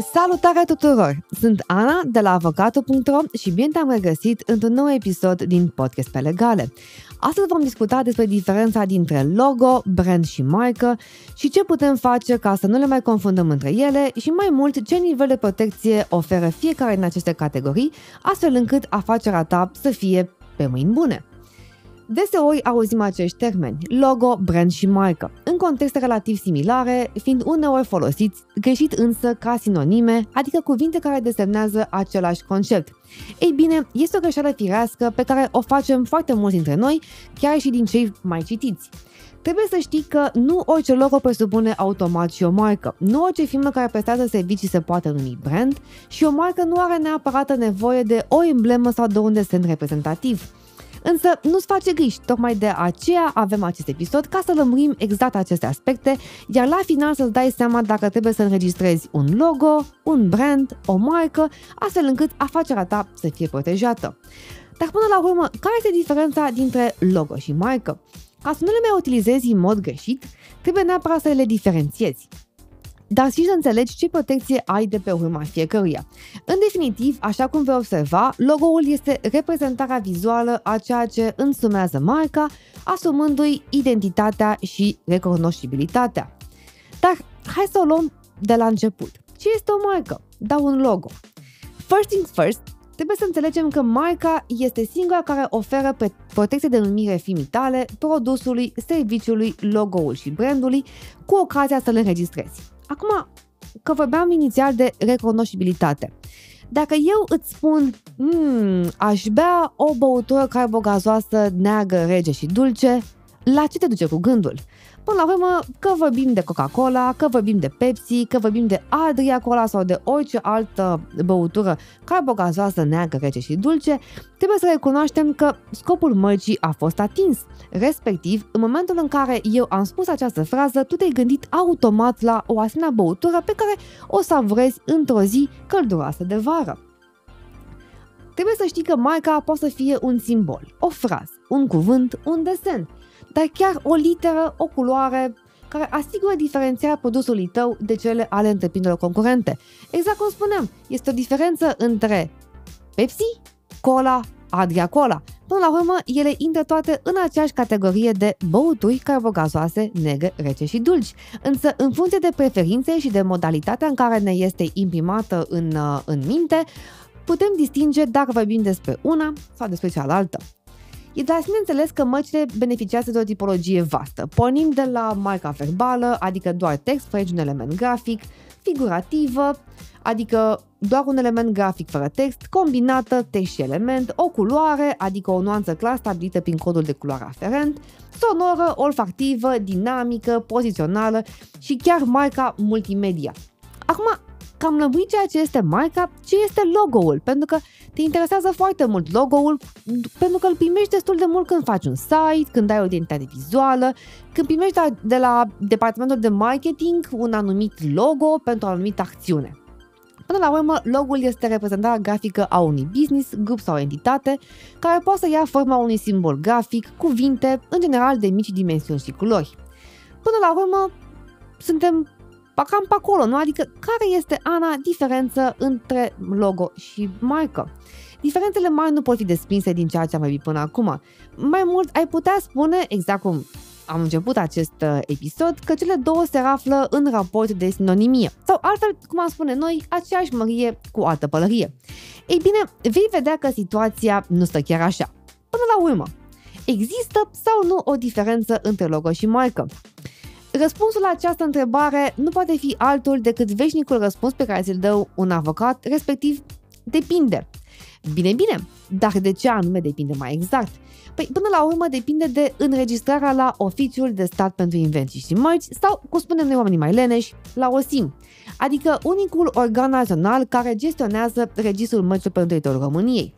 Salutare tuturor! Sunt Ana de la avocatul.ro și bine te-am regăsit într-un nou episod din Podcast pe Legale. Astăzi vom discuta despre diferența dintre logo, brand și marcă și ce putem face ca să nu le mai confundăm între ele și mai mult ce nivel de protecție oferă fiecare din aceste categorii, astfel încât afacerea ta să fie pe mâini bune. Deseori auzim acești termeni, logo, brand și marcă, în contexte relativ similare, fiind uneori folosiți, greșit însă ca sinonime, adică cuvinte care desemnează același concept. Ei bine, este o greșeală firească pe care o facem foarte mulți dintre noi, chiar și din cei mai citiți. Trebuie să știi că nu orice logo presupune automat și o marcă. Nu orice firmă care prestează servicii se poate numi brand și o marcă nu are neapărat nevoie de o emblemă sau de un desen reprezentativ. Însă nu-ți face griji, tocmai de aceea avem acest episod ca să lămurim exact aceste aspecte, iar la final să-ți dai seama dacă trebuie să înregistrezi un logo, un brand, o marcă, astfel încât afacerea ta să fie protejată. Dar până la urmă, care este diferența dintre logo și marcă? Ca să nu le mai utilizezi în mod greșit, trebuie neapărat să le diferențiezi dar și să înțelegi ce protecție ai de pe urma fiecăruia. În definitiv, așa cum vei observa, logo-ul este reprezentarea vizuală a ceea ce însumează marca, asumându-i identitatea și recunoștibilitatea. Dar hai să o luăm de la început. Ce este o marcă? Da un logo. First things first, trebuie să înțelegem că marca este singura care oferă protecție de numire firmii tale, produsului, serviciului, logo-ul și brandului, cu ocazia să le înregistrezi. Acum, că vorbeam inițial de recunoștibilitate. Dacă eu îți spun, mmm, aș bea o băutură carbogazoasă neagră, rege și dulce, la ce te duce cu gândul? Până la urmă, că vorbim de Coca-Cola, că vorbim de Pepsi, că vorbim de Adria Cola sau de orice altă băutură carbogazoasă, neagră, rece și dulce, trebuie să recunoaștem că scopul mărcii a fost atins. Respectiv, în momentul în care eu am spus această frază, tu te-ai gândit automat la o asemenea băutură pe care o savurezi într-o zi călduroasă de vară. Trebuie să știi că marca poate să fie un simbol, o frază, un cuvânt, un desen, dar chiar o literă, o culoare, care asigură diferențierea produsului tău de cele ale întreprinderilor concurente. Exact cum spuneam, este o diferență între Pepsi, Cola, Adria Cola. Până la urmă, ele intră toate în aceeași categorie de băuturi carbogazoase, negre, rece și dulci. Însă, în funcție de preferințe și de modalitatea în care ne este imprimată în, uh, în minte, putem distinge dacă vorbim despre una sau despre cealaltă. E de la sine înțeles că măcile beneficiază de o tipologie vastă. Pornim de la marca verbală, adică doar text fără un element grafic, figurativă, adică doar un element grafic fără text, combinată, text și element, o culoare, adică o nuanță clar stabilită prin codul de culoare aferent, sonoră, olfactivă, dinamică, pozițională și chiar marca multimedia. Acum, că am lămurit ceea ce este marca, ce este logo-ul, pentru că te interesează foarte mult logo-ul, pentru că îl primești destul de mult când faci un site, când ai o identitate vizuală, când primești de la departamentul de marketing un anumit logo pentru o anumită acțiune. Până la urmă, logo-ul este reprezentarea grafică a unui business, grup sau entitate, care poate să ia forma unui simbol grafic, cuvinte, în general de mici dimensiuni și culori. Până la urmă, suntem cam pe acolo, nu? Adică care este, Ana, diferență între logo și marcă? Diferențele mari nu pot fi desprinse din ceea ce am vorbit până acum. Mai mult, ai putea spune, exact cum am început acest uh, episod, că cele două se află în raport de sinonimie. Sau altfel, cum am spune noi, aceeași mărie cu altă pălărie. Ei bine, vei vedea că situația nu stă chiar așa. Până la urmă, există sau nu o diferență între logo și marcă? Răspunsul la această întrebare nu poate fi altul decât veșnicul răspuns pe care ți-l dă un avocat, respectiv depinde. Bine, bine, dar de ce anume depinde mai exact? Păi, până la urmă depinde de înregistrarea la Oficiul de Stat pentru Invenții și Mărci sau, cum spunem noi oamenii mai leneși, la OSIM, adică unicul organ național care gestionează Registrul Mărcilor pentru teritoriul României.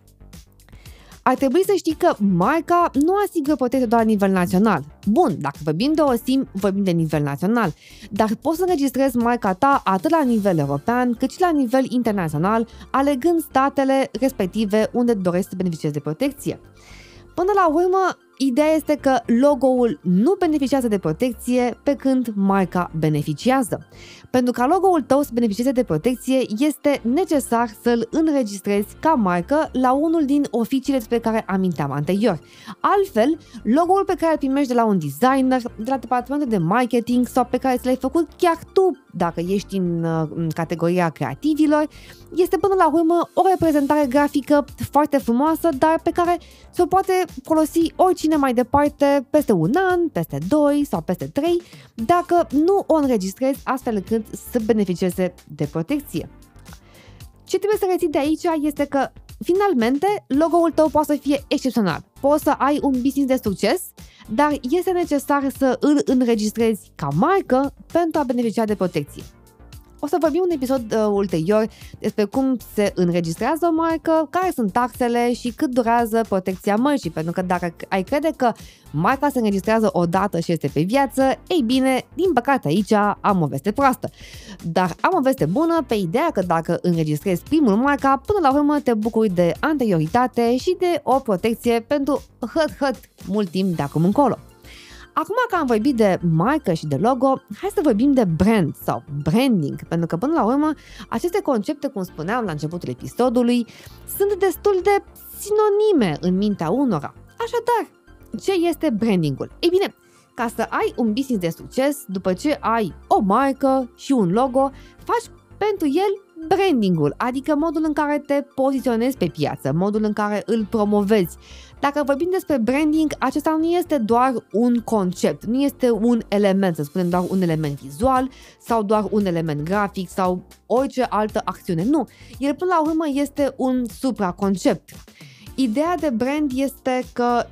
Ar trebui să știi că marca nu asigură protecție doar la nivel național. Bun, dacă vorbim de o SIM, vorbim de nivel național, dar poți să înregistrezi marca ta atât la nivel european cât și la nivel internațional, alegând statele respective unde dorești să beneficiezi de protecție. Până la urmă, ideea este că logo-ul nu beneficiază de protecție pe când marca beneficiază. Pentru ca logo-ul tău să beneficieze de protecție, este necesar să-l înregistrezi ca marcă la unul din oficiile despre care aminteam anterior. Altfel, logo-ul pe care îl primești de la un designer, de la departamentul de marketing sau pe care ți l-ai făcut chiar tu dacă ești în, în categoria creativilor, este până la urmă o reprezentare grafică foarte frumoasă, dar pe care se poate folosi oricine mai departe peste un an, peste doi sau peste trei, dacă nu o înregistrezi astfel încât să beneficieze de protecție. Ce trebuie să reții de aici este că finalmente logo-ul tău poate să fie excepțional. Poți să ai un business de succes, dar este necesar să îl înregistrezi ca marcă pentru a beneficia de protecție. O să vorbim un episod uh, ulterior despre cum se înregistrează o marcă, care sunt taxele și cât durează protecția mărcii, pentru că dacă ai crede că marca se înregistrează odată și este pe viață, ei bine, din păcate aici am o veste proastă. Dar am o veste bună pe ideea că dacă înregistrezi primul marca, până la urmă te bucuri de anterioritate și de o protecție pentru hăt-hăt mult timp de acum încolo. Acum că am vorbit de marcă și de logo, hai să vorbim de brand sau branding, pentru că până la urmă aceste concepte, cum spuneam la începutul episodului, sunt destul de sinonime în mintea unora. Așadar, ce este brandingul? Ei bine, ca să ai un business de succes, după ce ai o marcă și un logo, faci pentru el brandingul, adică modul în care te poziționezi pe piață, modul în care îl promovezi. Dacă vorbim despre branding, acesta nu este doar un concept, nu este un element, să spunem doar un element vizual sau doar un element grafic sau orice altă acțiune. Nu, el până la urmă este un supraconcept. Ideea de brand este că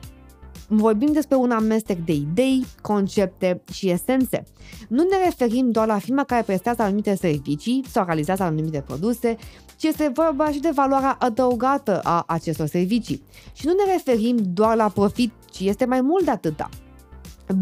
vorbim despre un amestec de idei, concepte și esențe. Nu ne referim doar la firma care prestează anumite servicii sau realizează anumite produse, ci este vorba și de valoarea adăugată a acestor servicii. Și nu ne referim doar la profit, ci este mai mult de atâta.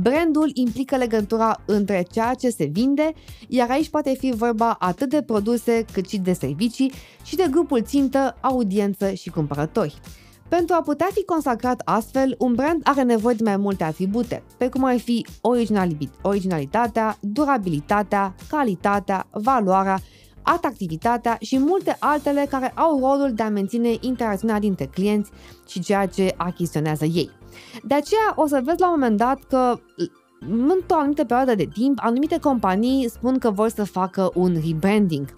Brandul implică legătura între ceea ce se vinde, iar aici poate fi vorba atât de produse cât și de servicii și de grupul țintă, audiență și cumpărători. Pentru a putea fi consacrat astfel, un brand are nevoie de mai multe atribute, pe cum ar fi originalitatea, durabilitatea, calitatea, valoarea, atractivitatea și multe altele care au rolul de a menține interacțiunea dintre clienți și ceea ce achiziționează ei. De aceea o să vezi la un moment dat că într-o anumită perioadă de timp, anumite companii spun că vor să facă un rebranding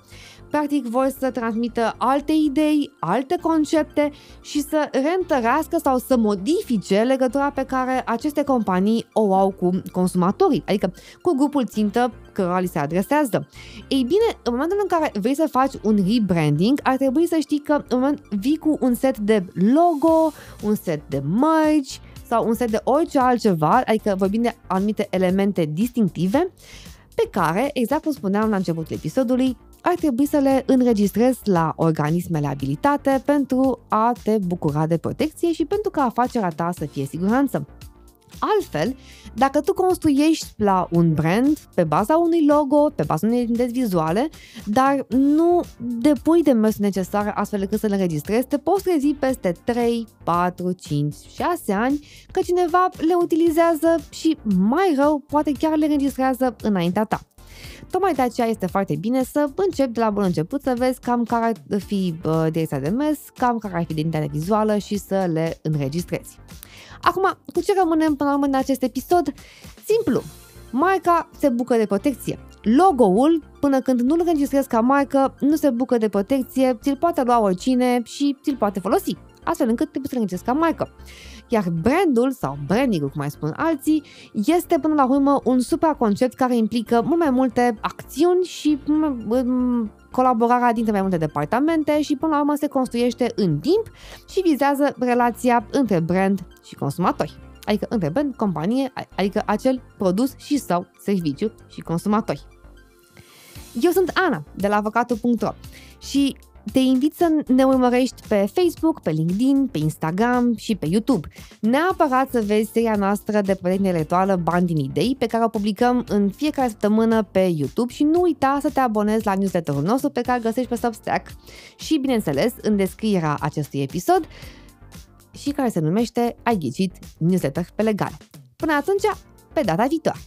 practic vor să transmită alte idei, alte concepte și să reîntărească sau să modifice legătura pe care aceste companii o au cu consumatorii, adică cu grupul țintă cărora li se adresează. Ei bine, în momentul în care vrei să faci un rebranding, ar trebui să știi că în moment vii cu un set de logo, un set de merch sau un set de orice altceva, adică vorbim de anumite elemente distinctive, pe care, exact cum spuneam la începutul episodului, ar trebui să le înregistrezi la organismele abilitate pentru a te bucura de protecție și pentru ca afacerea ta să fie siguranță. Altfel, dacă tu construiești la un brand pe baza unui logo, pe baza unei identități vizuale, dar nu depui de mers necesare astfel încât să le înregistrezi, te poți trezi peste 3, 4, 5, 6 ani că cineva le utilizează și mai rău, poate chiar le înregistrează înaintea ta. Tocmai de aceea este foarte bine să începi de la bun început să vezi cam care ar fi direcția de mers, cam care ar fi identitatea vizuală și să le înregistrezi. Acum, cu ce rămânem până la urmă în acest episod? Simplu, marca se bucură de protecție. Logo-ul, până când nu-l înregistrezi ca marcă, nu se bucură de protecție, ți-l poate lua oricine și ți-l poate folosi, astfel încât trebuie să-l înregistrezi ca marcă. Iar brandul sau branding-ul, cum mai spun alții, este până la urmă un supraconcept care implică mult mai multe acțiuni și colaborarea dintre mai multe departamente și până la urmă se construiește în timp și vizează relația între brand și consumatori. Adică între brand, companie, adică acel produs și sau serviciu și consumatori. Eu sunt Ana de la avocatul.ro și te invit să ne urmărești pe Facebook, pe LinkedIn, pe Instagram și pe YouTube. Neapărat să vezi seria noastră de proiect intelectuală Bani din Idei, pe care o publicăm în fiecare săptămână pe YouTube și nu uita să te abonezi la newsletterul nostru pe care îl găsești pe Substack. Și, bineînțeles, în descrierea acestui episod, și care se numește Ai ghicit newsletter pe legale. Până atunci, pe data viitoare!